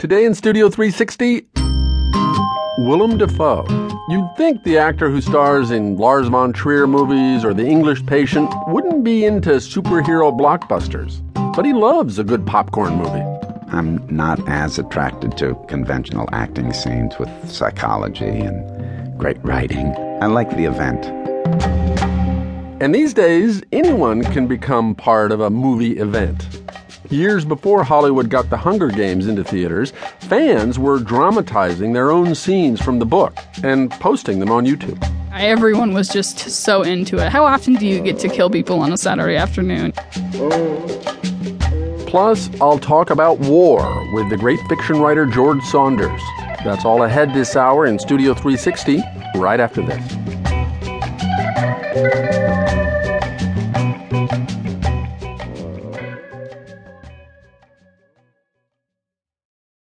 Today in Studio 360, Willem Dafoe. You'd think the actor who stars in Lars von Trier movies or The English Patient wouldn't be into superhero blockbusters, but he loves a good popcorn movie. I'm not as attracted to conventional acting scenes with psychology and great writing. I like the event. And these days, anyone can become part of a movie event. Years before Hollywood got the Hunger Games into theaters, fans were dramatizing their own scenes from the book and posting them on YouTube. Everyone was just so into it. How often do you get to kill people on a Saturday afternoon? Plus, I'll talk about war with the great fiction writer George Saunders. That's all ahead this hour in Studio 360, right after this.